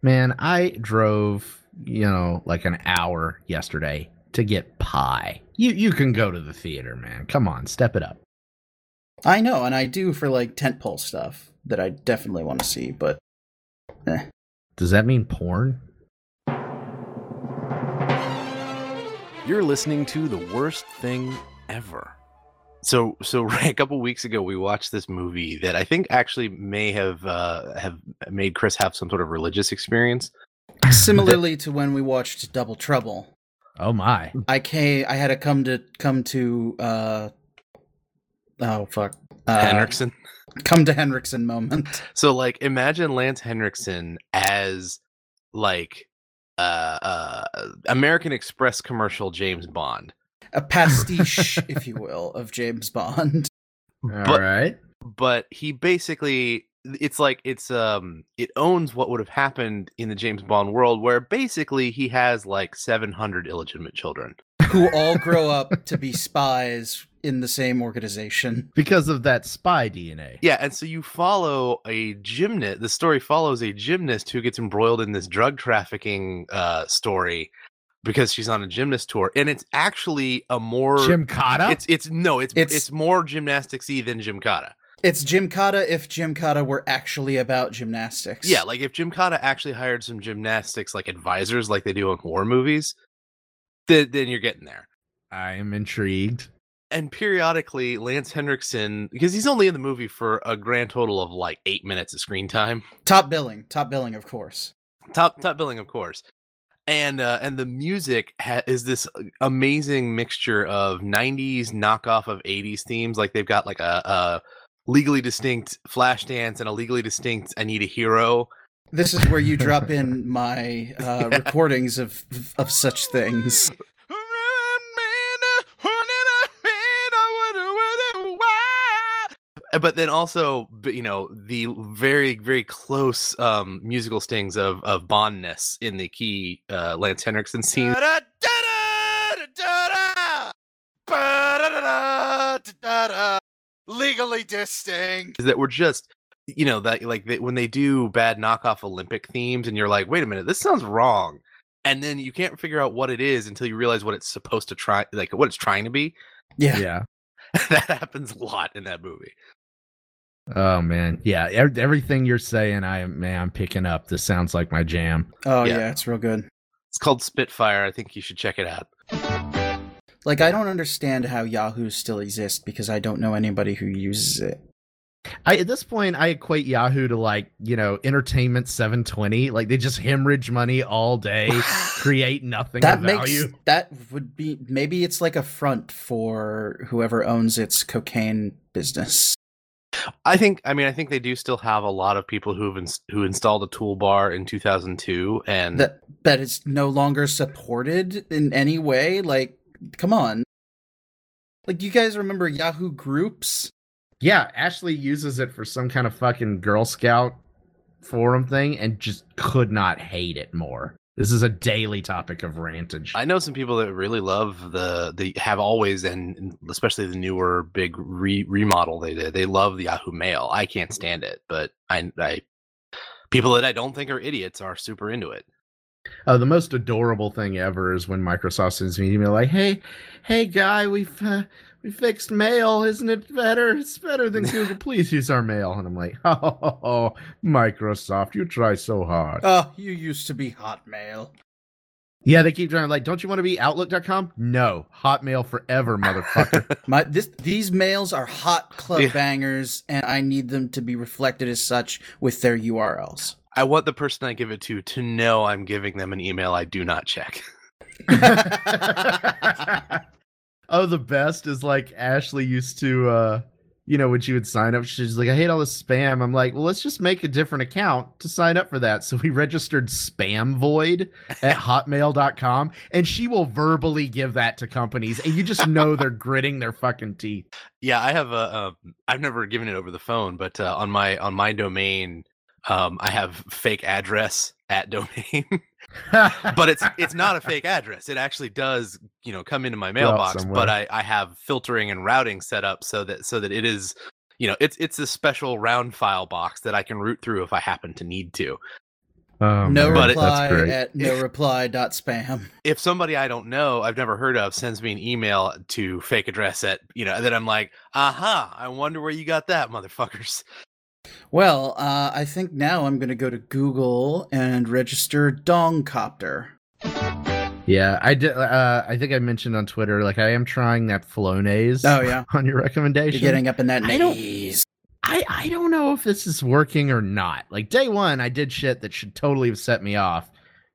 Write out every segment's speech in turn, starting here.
Man, I drove, you know, like an hour yesterday to get pie. You you can go to the theater, man. Come on, step it up. I know, and I do for like tentpole stuff that I definitely want to see, but eh. Does that mean porn? You're listening to the worst thing ever. So, so Ray, a couple weeks ago, we watched this movie that I think actually may have uh, have made Chris have some sort of religious experience. similarly to when we watched Double Trouble, Oh my. I came, I had to come to come to uh oh fuck uh, Henriksen. come to Henriksen moment. So, like, imagine Lance Henriksen as like uh, uh, American Express commercial James Bond, A pastiche, if you will, of James Bond. All But- right. but he basically it's like it's um it owns what would have happened in the James Bond world where basically he has like 700 illegitimate children. who all grow up to be spies in the same organization. Because of that spy DNA. Yeah, and so you follow a gymnast. The story follows a gymnast who gets embroiled in this drug trafficking uh story because she's on a gymnast tour and it's actually a more Gymkata? it's it's no, it's It's- it's, more gymnasticsy than Gymkata. It's Gymkata if Gymkata were actually about gymnastics. Yeah, like if Gymkata actually hired some gymnastics like advisors like they do in war movies, then then you're getting there. I am intrigued. And periodically, Lance Henriksen, because he's only in the movie for a grand total of like eight minutes of screen time, top billing, top billing, of course. top top billing, of course. And uh, and the music ha- is this amazing mixture of '90s knockoff of '80s themes. Like they've got like a, a legally distinct Flashdance and a legally distinct "I Need a Hero." This is where you drop in my uh, recordings of of such things. But then also you know the very very close um musical stings of of bondness in the key uh lance henriksen scene Legally distinct. is that we're just you know that like they, when they do bad knockoff olympic themes and you're like wait a minute this sounds wrong and then you can't figure out what it is until you realize what it's supposed to try like what it's trying to be Yeah. Yeah. that happens a lot in that movie Oh man. Yeah. everything you're saying, I man, I'm picking up. This sounds like my jam. Oh Yeah. yeah, it's real good. it's called spitfire i think you should check it out Like I don't understand how Yahoo still exists because I don't know anybody who uses it. I at this point I equate Yahoo to like, you know, entertainment 720. Like they just hemorrhage money all day, create nothing that of makes value. that would be maybe it's like a front for whoever owns its cocaine business. I think. I mean, I think they do still have a lot of people who've ins- who installed a toolbar in 2002, and That that is no longer supported in any way. Like, come on. Like you guys remember Yahoo groups? Yeah, Ashley uses it for some kind of fucking Girl Scout forum thing and just could not hate it more. This is a daily topic of rantage. I know some people that really love the the have always and especially the newer big re- remodel they did. They love the Yahoo Mail. I can't stand it, but I I people that I don't think are idiots are super into it. Oh, the most adorable thing ever is when Microsoft sends me an email like, "Hey, hey, guy, we've uh, we fixed mail. Isn't it better? It's better than Google. Please use our mail." And I'm like, "Oh, Microsoft, you try so hard." Oh, you used to be Hotmail. yeah, they keep trying. Like, don't you want to be Outlook.com? No, Hotmail forever, motherfucker. My this these mails are hot club Yeah. bangers, and I need them to be reflected as such with their URLs. I want the person I give it to to know I'm giving them an email I do not check. Oh, the best is like Ashley used to uh you know, when she would sign up, she's like, I hate all this spam. I'm like, well, let's just make a different account to sign up for that. So we registered spam void at hotmail.com and she will verbally give that to companies. And you just know they're gritting their fucking teeth. Yeah, I have a. Um, I've never given it over the phone, but uh, on my on my domain, um, I have fake address at domain. but it's it's not a fake address. It actually does, you know, come into my mailbox. But I I have filtering and routing set up so that so that it is, you know, it's it's a special round file box that I can route through if I happen to need to. Oh, no man, But it- reply that's great. at no reply dot spam. if somebody I don't know, I've never heard of, sends me an email to fake address at you know, then I'm like, aha, I wonder where you got that, motherfuckers. Well, uh, I think now I'm going to go to Google and register Dongcopter. Yeah, I did. Uh, I think I mentioned on Twitter, like I am trying that Flonase. Oh yeah, on your recommendation. you're getting up in that I don't- I I don't know if this is working or not. Like day one, I did shit that should totally have set me off,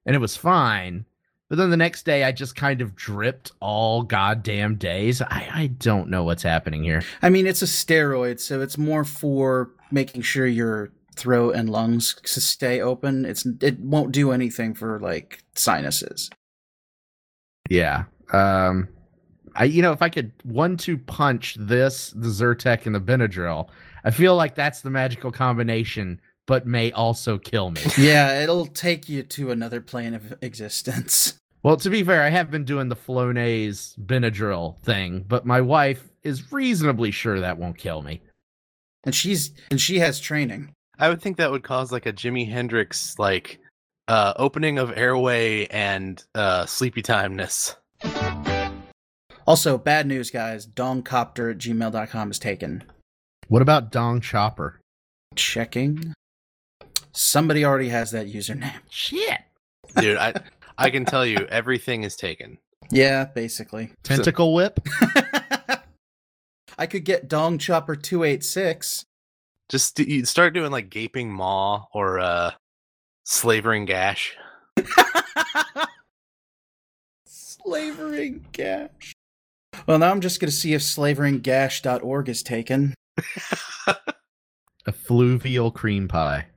and it was fine. But then the next day, I just kind of dripped all goddamn days. I I don't know what's happening here. I mean, it's a steroid, so it's more for making sure your throat and lungs stay open. It's it won't do anything for like sinuses. Yeah. Um. I you know if I could one two punch this the Zyrtec and the Benadryl, I feel like that's the magical combination, but may also kill me. Yeah, it'll take you to another plane of existence. Well, to be fair, I have been doing the Flonase Benadryl thing, but my wife is reasonably sure that won't kill me. And she's and she has training. I would think that would cause like a Jimi Hendrix like uh opening of airway and uh sleepy timeness. Also, bad news, guys. Dongcopter at gmail.com is taken. What about Dong Chopper? Checking. Somebody already has that username. Shit. Dude, I I can tell you everything is taken. Yeah, basically. Tentacle Whip? I could get Dong Chopper 286. Just you start doing like gaping maw or uh slavering gash. Slavering Gash. Well, now I'm just going to see if slaveringgash.org is taken. Effluvial cream pie.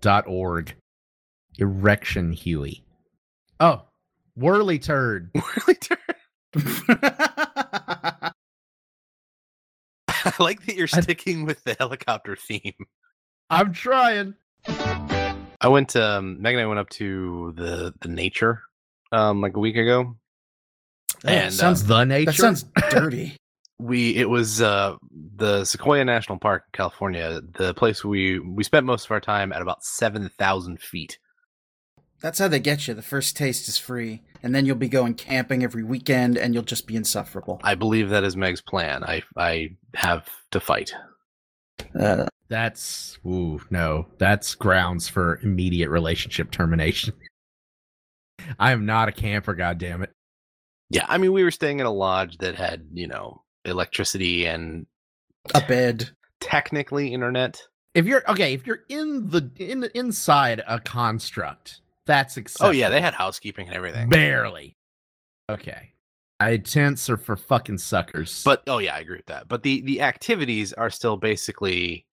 Dot org. Erection Huey. Oh, Whirly Turd. Really turn- I like that you're I- sticking with the helicopter theme. I'm trying. I went to um, Meg and I went up to the the nature um like a week ago. That And, uh, sounds, The nature. that sounds dirty. we it was uh the Sequoia National Park California, the place we we spent most of our time at about seven thousand feet. That's how they get you. The first taste is free, and then you'll be going camping every weekend, and you'll just be insufferable. I believe that is Meg's plan. I I have to fight. Uh, That's ooh no. That's grounds for immediate relationship termination. I am not a camper, goddammit. it. Yeah, I mean we were staying in a lodge that had, you know, electricity and a bed. technically internet. If you're okay, if you're in the in inside a construct, that's Oh yeah, they had housekeeping and everything. barely. Okay. I tents are for fucking suckers. But oh yeah, I agree with that. But the the activities are still basically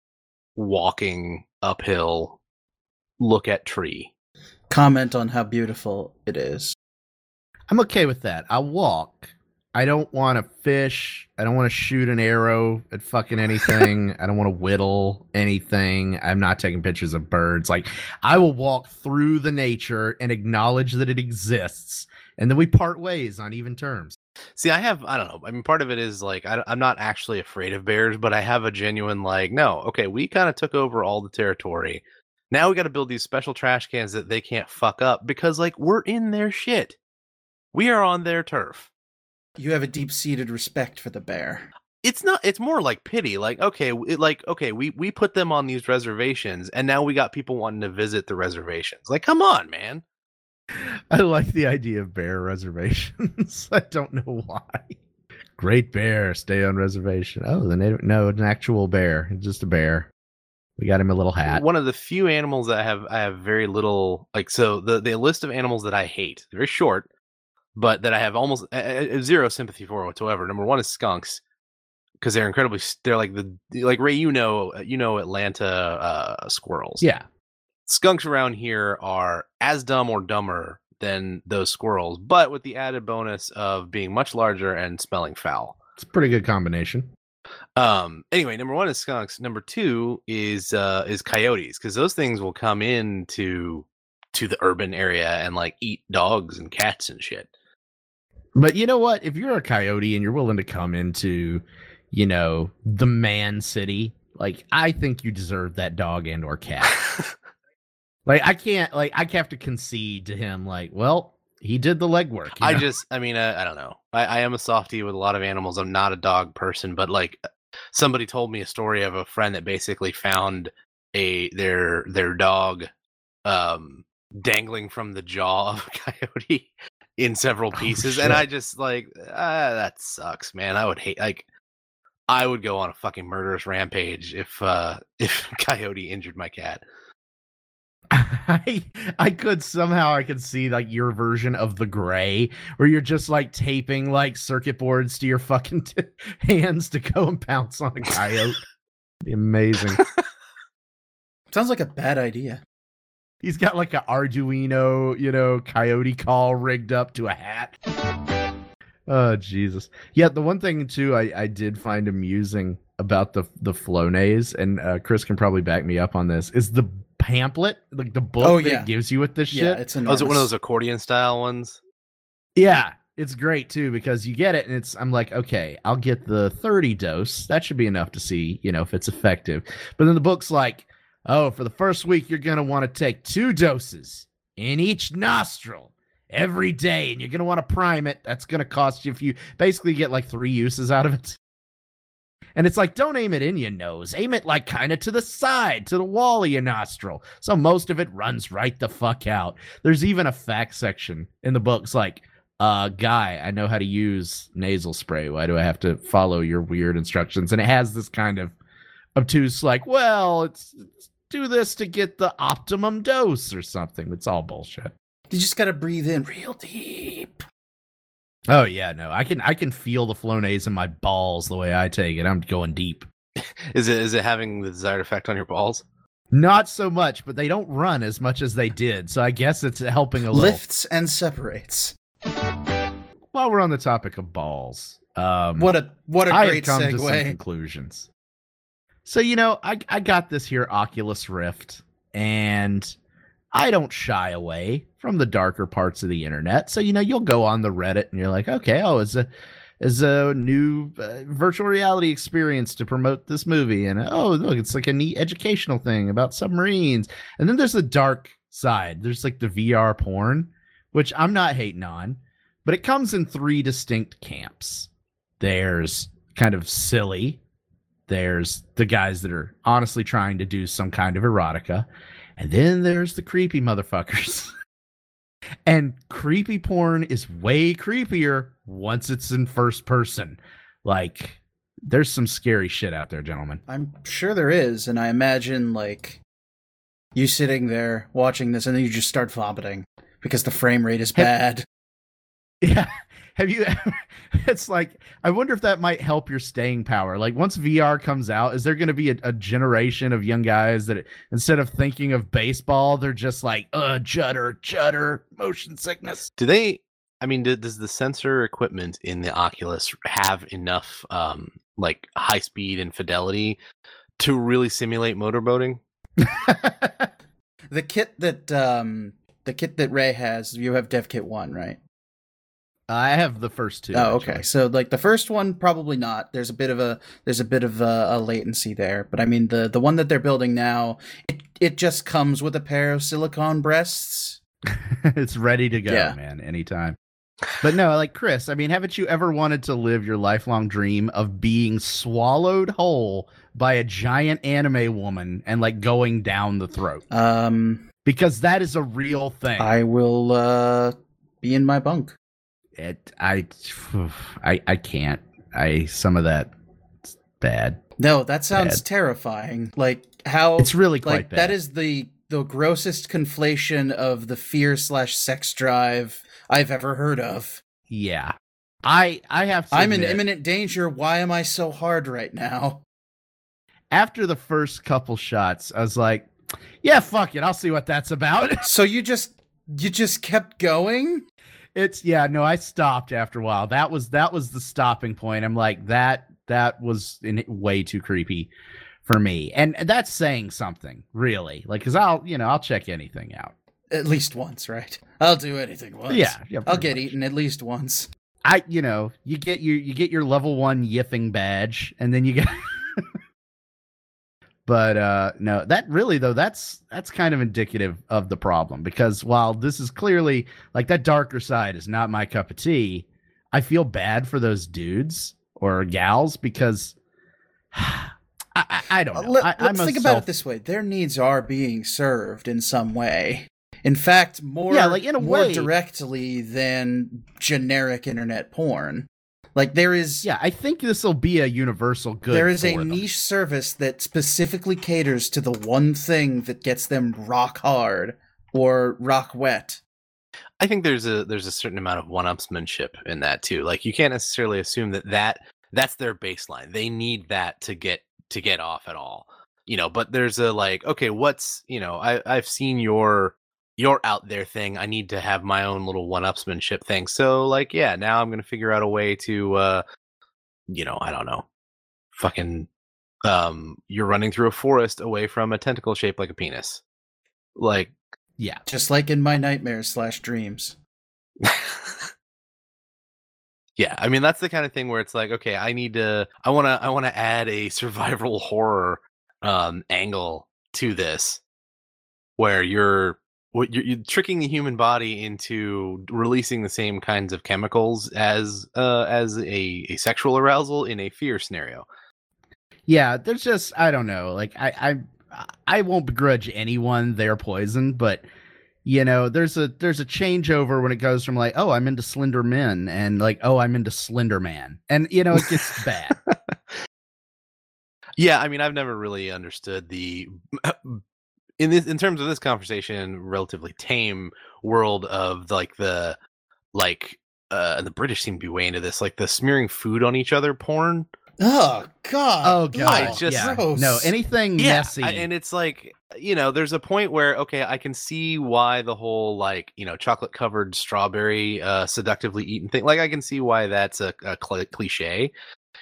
walking uphill, look at tree. Comment on how beautiful it is. I'm okay with that. I'll walk. I don't want to fish. I don't want to shoot an arrow at fucking anything. I don't want to whittle anything. I'm not taking pictures of birds. Like I will walk through the nature and acknowledge that it exists, and then we part ways on even terms. See, I have I don't know. I mean, part of it is like I, am not actually afraid of bears, but I have a genuine like, no, okay, we kind of took over all the territory. Now we got to build these special trash cans that they can't fuck up because like we're in their shit. We are on their turf. You have a deep seated respect for the bear. It's not. It's more like pity. Like okay, it, like okay, we we put them on these reservations, and now we got people wanting to visit the reservations. Like, come on, man. I like the idea of bear reservations. I don't know why. Great bear, stay on reservation. Oh, the native no, an actual bear, just a bear. We got him a little hat. One of the few animals that I have I have very little like. So the the list of animals that I hate, very short, but that I have almost uh, uh, zero sympathy for whatsoever. Number one is skunks because they're incredibly they're like the like Ray. You know, you know Atlanta uh, squirrels. Yeah, skunks around here are as dumb or dumber than those squirrels, but with the added bonus of being much larger and smelling foul. it's a pretty good combination. Um. Anyway, number one is skunks. Number two is uh is coyotes because those things will come into to the urban area and like eat dogs and cats and shit. But you know what? If you're a coyote and you're willing to come into, you know, the man city, like I think you deserve that dog and or cat. Like I can't like I have to concede to him like, well, he did the legwork. I know? just, I mean, uh, I don't know. I, I am a softie with a lot of animals. I'm not a dog person, but like somebody told me a story of a friend that basically found a their their dog um dangling from the jaw of a coyote in several Oh, pieces, and. I just like ah, that sucks, man. I would hate like. I would go on a fucking murderous rampage if uh if coyote injured my cat. I I could somehow I could see like your version of the gray where you're just like taping like circuit boards to your fucking t- hands to go and pounce on a coyote. Be amazing. Sounds like a bad idea. He's got like a Arduino, you know, coyote call rigged up to a hat. Oh Jesus! Yeah, the one thing too I, I did find amusing about the the Flonase, and uh, Chris can probably back me up on this, is the pamphlet, like the book Oh, that yeah. it gives you with this Yeah, shit. it's Oh, enormous. is it one of those accordion style ones? Yeah, it's great too because you get it, and it's I'm like, okay, I'll get the 30 dose. That should be enough to see, you know, if it's effective. But then the book's like, oh, for the first week, you're gonna want to take two doses in each nostril every day, and you're gonna want to prime it. That's gonna cost you if you basically get like three uses out of it. And it's like, don't aim it in your nose. Aim it like kind of to the side, to the wall of your nostril. So most of it runs right the fuck out. There's even a fact section in the books like, uh, guy, I know how to use nasal spray. Why do I have to follow your weird instructions? And it has this kind of obtuse, like, well, it's, it's do this to get the optimum dose or something. It's all bullshit. You just gotta breathe in real deep. Oh yeah, no, I can I can feel the Flonase in my balls the way I take it. I'm going deep. Is it is it having the desired effect on your balls? Not so much, but they don't run as much as they did. So I guess it's helping a little. Lifts and separates. While we're on the topic of balls, um, What a what a I great have come to some segue. conclusions. So you know, I I got this here Oculus Rift, and I don't shy away from the darker parts of the internet. So you know, you'll go on the Reddit and you're like, okay, oh, it's a is a new uh, virtual reality experience to promote this movie, and oh, look, it's like a neat educational thing about submarines. And then there's the dark side. There's like the VR porn, which I'm not hating on, but it comes in three distinct camps. There's kind of silly. There's the guys that are honestly trying to do some kind of erotica. And then there's the creepy motherfuckers. and creepy porn is way creepier once it's in first person. Like, there's some scary shit out there, gentlemen. I'm sure there is, and I imagine like you sitting there watching this, and then you just start vomiting because the frame rate is bad. Yeah. Have you ever, it's like, I wonder if that might help your staying power. Like, once VR comes out, is there going to be a, a generation of young guys that instead of thinking of baseball, they're just like, uh, judder, judder, motion sickness? Do they? I mean, do, does the sensor equipment in the Oculus have enough, um, like high speed and fidelity to really simulate motorboating? The kit that um the kit that Ray has, you have Dev Kit one, right? I have the first two. oh, actually. okay. So like the first one, probably not. There's a bit of a there's a bit of a, a latency there, but I mean the the one that they're building now, it it just comes with a pair of silicone breasts. it's ready to go, Yeah. man, anytime. But no, like Chris, I mean, haven't you ever wanted to live your lifelong dream of being swallowed whole by a giant anime woman and like going down the throat? Um, Because that is a real thing. I will uh be in my bunk. It, I, I, I can't. I some of that bad. No, that sounds Bad. terrifying. Like how It's really quite like bad. that is the the grossest conflation of the fear slash sex drive I've ever heard of. yeah. I I have to I'm in imminent danger. Why am I so hard right now? after the first couple shots, I was like, yeah, fuck it. I'll see what that's about. So you just you just kept going? It's yeah, no, I stopped after a while. That was that was the stopping point. I'm like that that was in, way too creepy for me. And that's saying something, really. Like cuz I'll, you know, I'll check anything out. At least once, right? I'll do anything once. Yeah, yeah. I'll get much. eaten at least once. I, you know, you get your you get your level 1 yiffing badge and then you get But uh no, that really though that's that's kind of indicative of the problem because while this is clearly like that darker side is not my cup of tea, I feel bad for those dudes or gals because I, I, don't know. Uh, Let, I, us think about self- it this way: their needs are being served in some way. In fact, more Yeah, like, in a more way- directly than generic internet porn. Like there is Yeah, I think this will be a universal good. there is a them. niche service that specifically caters to the one thing that gets them rock hard or rock wet. I think there's a there's a certain amount of one-upsmanship in that too. Like you can't necessarily assume that that that's their baseline. They need that to get to get off at all. You know, but there's a like, okay, what's you know, I I've seen your your out there thing. I need to have my own little one-upsmanship thing. So like, yeah, now I'm gonna figure out a way to, uh you know, I don't know, fucking, um, you're running through a forest away from a tentacle shaped like a penis, like. Yeah. Just like in my nightmares slash dreams. yeah i mean that's the kind of thing where it's like okay i need to i want to i want to add a survival horror um angle to this where you're what you're, you're tricking the human body into releasing the same kinds of chemicals as uh as a, a sexual arousal in a fear scenario Yeah, there's just I don't know. Like I I I won't begrudge anyone their poison, but you know, there's a there's a changeover when it goes from like, oh, I'm into slender men and like, oh, I'm into slender man. And you know, it gets bad. yeah i mean i've never really understood the in this in terms of this conversation relatively tame world of like the like uh and the british seem to be way into this like the smearing food on each other porn Oh God! Oh god. I just- yeah. gross. No, anything yeah messy. I- and it's like you know there's a point where okay i can see why the whole like you know chocolate covered strawberry uh seductively eaten thing like i can see why that's a, a cl- cliche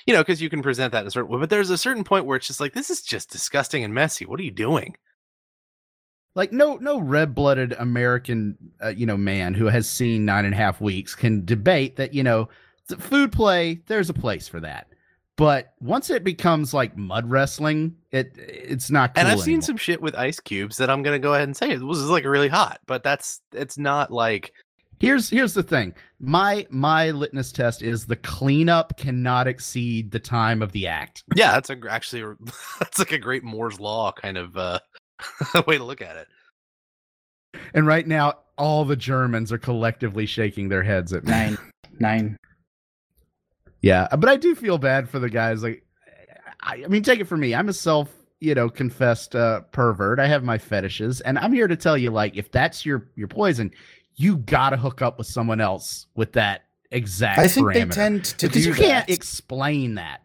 you know because you can present that in a certain way but there's a certain point where it's just like this is just disgusting and messy what are you doing like no no red-blooded american uh, you know man who has seen nine and a half weeks can debate that you know food play there's a place for that. But once it becomes like mud wrestling it it's not cool and I've seen some shit with ice cubes that I'm gonna go ahead and say it was like really hot, but that's it's not like here's here's the thing. My my litmus test is the cleanup cannot exceed the time of the act. Yeah, that's a, actually that's like a great Moore's law kind of uh way to look at it. and right now all the germans are collectively shaking their heads at me nine, nine. Yeah, but I do feel bad for the guys. Like, I, I mean, take it from me. I'm a self, you know, confessed uh, pervert. I have my fetishes, and I'm here to tell you, like, if that's your your poison, you gotta hook up with someone else with that exact. I think they tend to because do you can't explain that.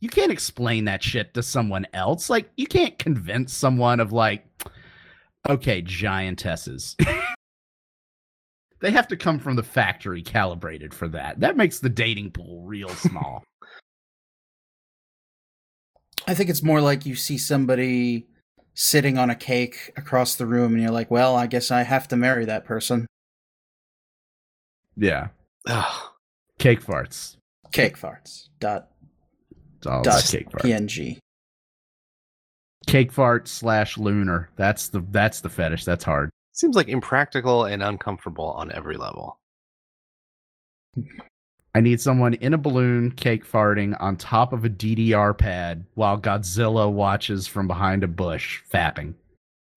You can't explain that shit to someone else. Like, you can't convince someone of like, okay, giantesses. they have to come from the factory calibrated for that. That makes the dating pool real small. I think it's more like you see somebody sitting on a cake across the room, and you're like, "Well, I guess I have to marry that person." yeah. Ugh. Cake farts. Cake farts. Dot dot about cake farts. png. Cake fart slash lunar. That's the that's the fetish. That's hard. Seems like impractical and uncomfortable on every level. I need someone in a balloon cake farting on top of a DDR pad while Godzilla watches from behind a bush fapping.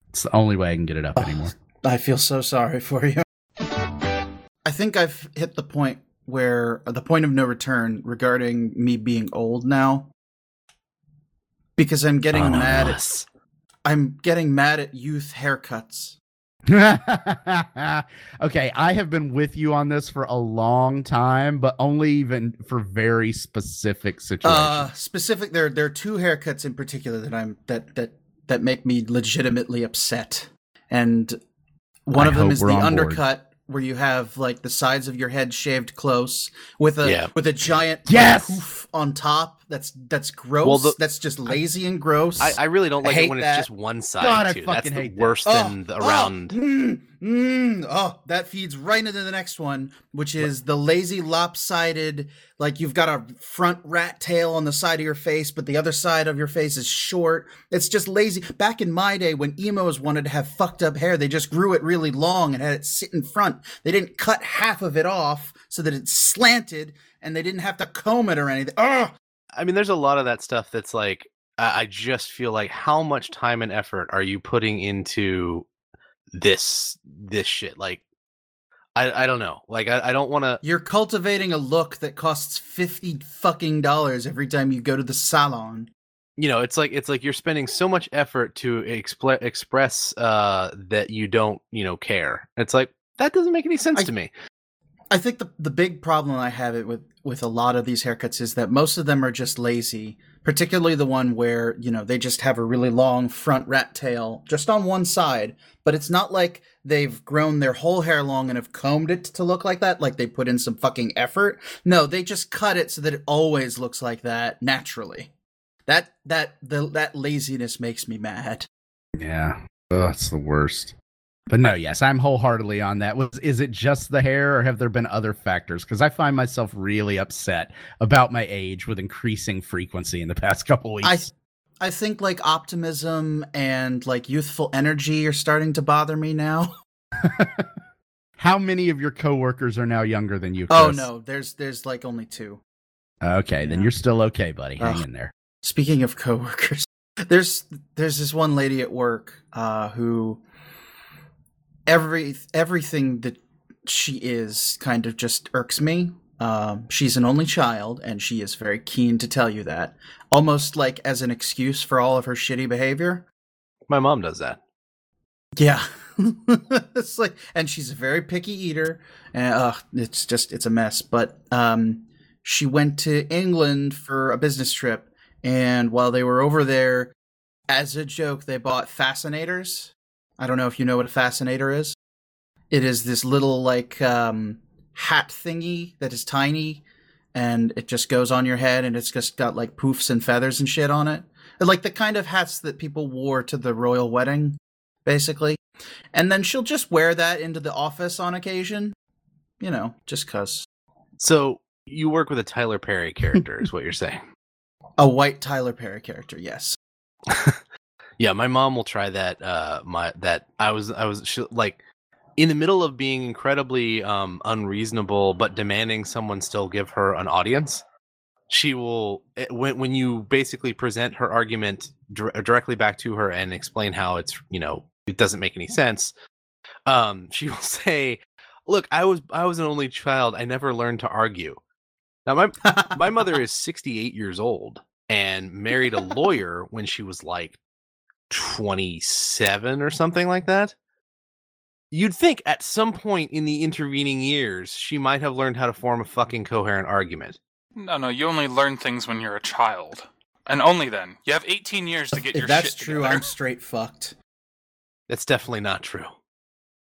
It's the only way I can get it up anymore. I feel so sorry for you. I think I've hit the point where the point of no return regarding me being old now. Because I'm getting Oh, mad at. I'm getting mad at youth haircuts. okay, I have been with you on this for a long time, but only even for very specific situations. Uh specific there there are two haircuts in particular that I'm that that that make me legitimately upset. And one I of them is the on board. Undercut where you have like the sides of your head shaved close with a Yeah. with a giant Yes! poof on top. That's that's gross. Well, the- that's just lazy and gross. I, I really don't like it when that. it's just one side God, I too. That's fucking the hate that. worse Oh, than oh, around. mm, mm, oh, that feeds right into the next one, which is the lazy lopsided. Like you've got a front rat tail on the side of your face, but the other side of your face is short. It's just lazy. Back in my day, when emos wanted to have fucked up hair, they just grew it really long and had it sit in front. They didn't cut half of it off so that it slanted, and they didn't have to comb it or anything. Oh, I mean, there's a lot of that stuff that's like I I just feel like how much time and effort are you putting into this this shit? Like, I I don't know. Like, I, I don't want to. you're cultivating a look that costs fifty fucking dollars every time you go to the salon. You know, it's like it's like you're spending so much effort to expl- express uh that you don't you know care. It's like that doesn't make any sense I- to me. I think the the big problem I have it with with a lot of these haircuts is that most of them are just lazy. Particularly the one where you know they just have a really long front rat tail just on one side, but it's not like they've grown their whole hair long and have combed it to look like that. Like they put in some fucking effort. No, they just cut it so that it always looks like that naturally. That that the that laziness makes me mad. Yeah. It's the worst. But no, yes, I'm wholeheartedly on that. Was is it just the hair or have there been other factors? Because I find myself really upset about my age with increasing frequency in the past couple weeks. I I think like optimism and like youthful energy are starting to bother me now. How many of your coworkers are now younger than you? Oh no, there's there's like only two. Okay, then you're still okay, buddy. Hang Ugh. in there. Speaking of coworkers, there's there's this one lady at work uh, who every everything that she is kind of just irks me. Um, she's an only child, and she is very keen to tell you that, almost like as an excuse for all of her shitty behavior. My mom does that. Yeah, it's like, and she's a very picky eater, and uh, it's just it's a mess. But um, she went to England for a business trip, and while they were over there, as a joke, they bought fascinators. I don't know if you know what a fascinator is. It is this little like um, hat thingy that is tiny, and it just goes on your head, and it's just got like poofs and feathers and shit on it, like the kind of hats that people wore to the royal wedding basically. And then she'll just wear that into the office on occasion. You know, just cuz. So you work with a Tyler Perry character, is what you're saying? A white Tyler Perry character, yes. Yeah, my mom will try that. Uh, my that I was I was she, like in the middle of being incredibly um unreasonable but demanding someone still give her an audience. She will eh, when when you basically present her argument dir- directly back to her and explain how it's you know it doesn't make any sense. Um, she will say, "Look, I was I was an only child. I never learned to argue." Now my my mother is 68 years old and married a lawyer when she was like 27 or something like that. You'd think at some point in the intervening years she might have learned how to form a fucking coherent argument. No, no, you only learn things when you're a child. And only then. You have 18 years to get if your that's shit true, together. I'm straight fucked. That's definitely not true.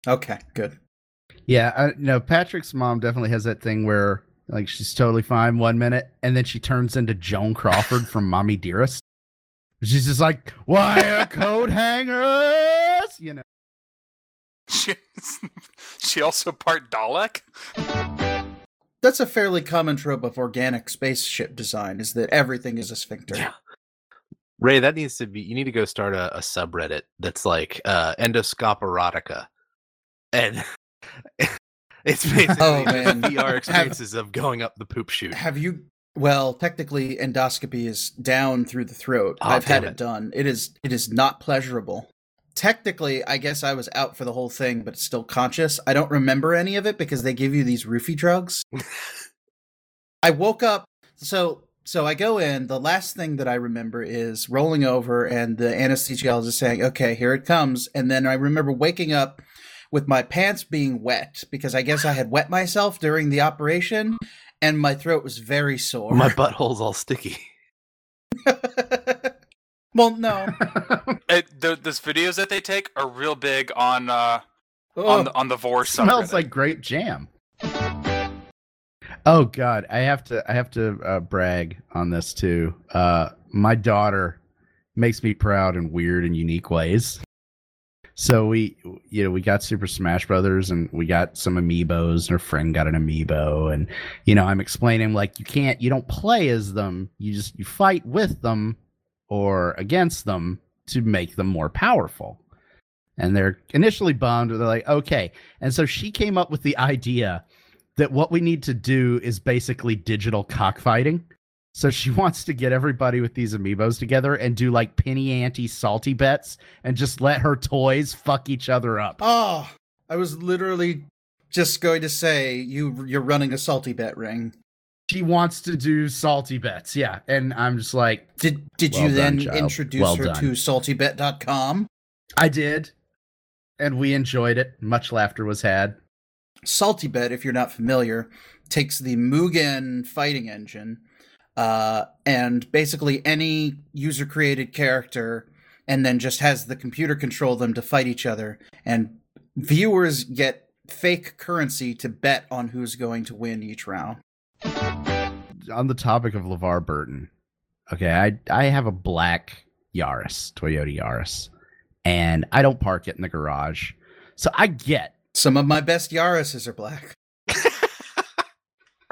Okay, good. Yeah, I, you know, Patrick's mom definitely has that thing where like she's totally fine one minute, and then she turns into Joan Crawford from Mommy Dearest. She's just like, "Why are coat hangers?" You know. She, she also part Dalek? That's a fairly common trope of organic spaceship design is that everything is a sphincter. Yeah. Ray, that needs to be you need to go start a, a subreddit that's like uh endoscope erotica. And it's basically Oh, the man. VR Have- experiences of going up the poop chute. Have you well, technically endoscopy is down through the throat. Oh, I've had it it. done. It is it is not pleasurable. Technically, I guess I was out for the whole thing, but still conscious. I don't remember any of it because they give you these roofie drugs. I woke up so so I go in, the last thing that I remember is rolling over and the anesthesiologist saying, "Okay, here it comes." And then I remember waking up with my pants being wet because I guess I had wet myself during the operation and my throat was very sore. My butthole's all sticky. well, no. It, the, those videos that they take are real big on uh, Ugh. on the, on the Vore smells subreddit. like grape jam. Oh God, I have to I have to uh, brag on this too. Uh, my daughter makes me proud in weird and unique ways. So we, you know, we got Super Smash Brothers, and we got some amiibos. And her friend got an amiibo, and you know, I'm explaining like you can't, you don't play as them. You just you fight with them or against them to make them more powerful. And they're initially bummed. They're like, okay. And so she came up with the idea that what we need to do is basically digital cockfighting. So she wants to get everybody with these amiibos together and do like penny ante salty bets and just let her toys fuck each other up. Oh, I was literally just going to say you you're running a salty bet ring. She wants to do salty bets, yeah. And I'm just like, Did did Well you done, then child. introduce Well her done. to saltybet.com? I did. And we enjoyed it. Much laughter was had. Saltybet, if you're not familiar, takes the Mugen fighting engine uh, and basically any user created character and then just has the computer control them to fight each other. And viewers get fake currency to bet on who's going to win each round. on the topic of LeVar Burton, okay, I I have a black Yaris, Toyota Yaris, and I don't park it in the garage. So I get Some of my best Yaris's are black.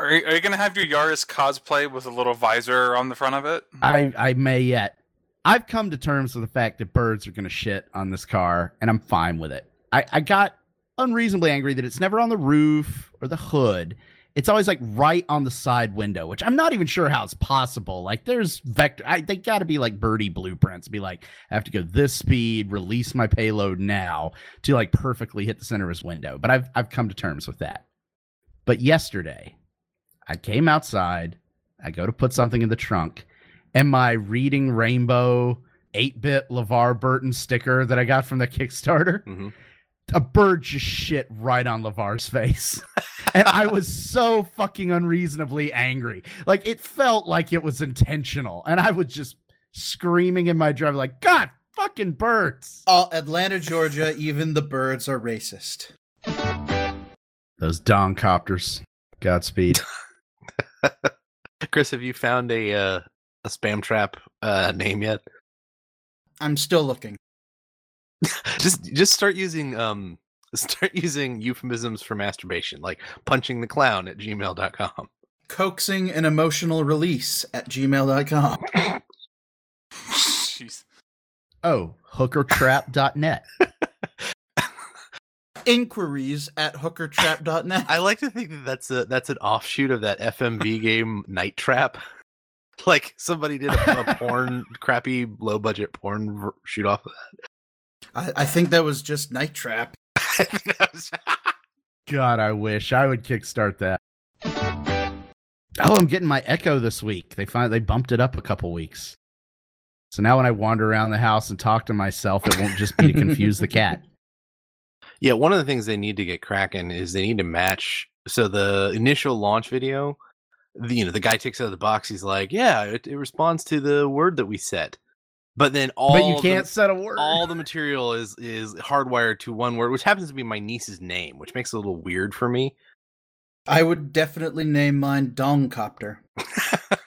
Are you, are you gonna have your Yaris cosplay with a little visor on the front of it? I I may yet. I've come to terms with the fact that birds are gonna shit on this car, and I'm fine with it. I, I got unreasonably angry that it's never on the roof or the hood. It's always like right on the side window, which I'm not even sure how it's possible. Like there's vector I they gotta be like birdie blueprints, be like, I have to go this speed, release my payload now to like perfectly hit the center of his window. But I've I've come to terms with that. But yesterday, I came outside, I go to put something in the trunk, and my reading rainbow 8-bit LeVar Burton sticker that I got from the Kickstarter, Mhm. a bird just shit right on LeVar's face. and I was so fucking unreasonably angry. Like it felt like it was intentional. And I was just screaming in my drive like, God fucking birds. All Atlanta, Georgia, even the birds are racist. Those dong copters. Godspeed. Chris, have you found a uh, a spam trap uh, name yet? I'm still looking. just just start using um start using euphemisms for masturbation, like punching the clown at gmail.com. Coaxing an emotional release at gmail.com. Jeez. oh, hookertrap.net. Inquiries at hookertrap.net. I like to think that that's a that's an offshoot of that FMV game Night Trap. Like somebody did a, a porn, crappy, low budget porn ver- shoot off of I, I think that was just Night Trap. God, I wish I would kickstart that. Oh, I'm getting my Echo this week. They find they bumped it up a couple weeks. So now when I wander around the house and talk to myself, it won't just be to confuse the cat. Yeah, one of the things they need to get cracking is they need to match. So the initial launch video, the, you know, the guy takes out of the box. He's like, "Yeah, it, it responds to the word that we set," but then all but you the- can't set a word. all the material is is hardwired to one word, which happens to be my niece's name, which makes it a little weird for me. I would definitely name mine Dongcopter.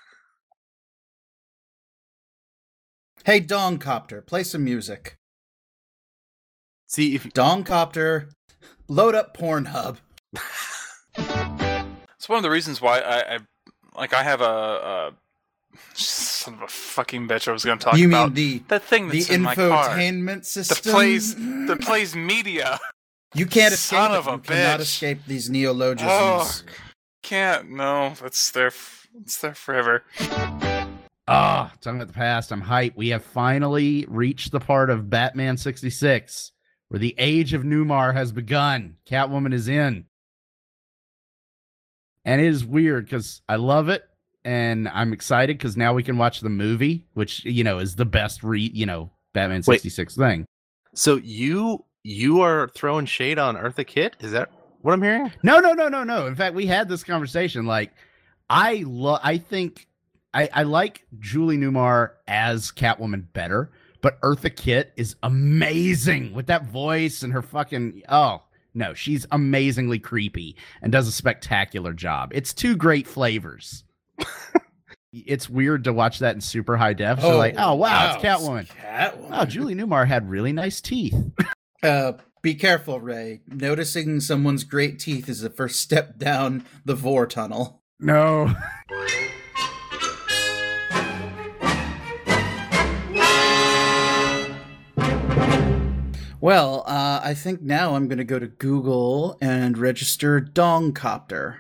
Hey, Dongcopter, play some music. See if Dongcopter, load up Pornhub. It's one of the reasons why I, I like I have a, a son of a fucking bitch. I was going to talk you about mean the that thing the that's in my car infotainment that system plays that plays media. You can't escape Son it. of a you cannot escape these neologisms. Oh, can't. No, that's there. It's there forever. Ah, talking about the past, I'm hyped. We have finally reached the part of Batman 66 where the age of Newmar has begun. Catwoman is in. And it is weird because I love it and I'm excited because now we can watch the movie, which, you know, is the best re you know, Batman Wait. 66 thing. so. You you are throwing shade on Eartha Kitt. Is that what I'm hearing? No, no, no, no, no. In fact, we had this conversation. Like, I love. I think I, I like Julie Newmar as Catwoman better, but Eartha Kitt is amazing with that voice and her fucking. Oh no, she's amazingly creepy and does a spectacular job. It's two great flavors. it's weird to watch that in super high def. So like, oh wow, it's Catwoman. Catwoman. Oh, Julie Newmar had really nice teeth. Uh, be careful, Ray. Noticing someone's great teeth is the first step down the Vore tunnel. No. Well, uh, I think now I'm going to go to Google and register Dongcopter.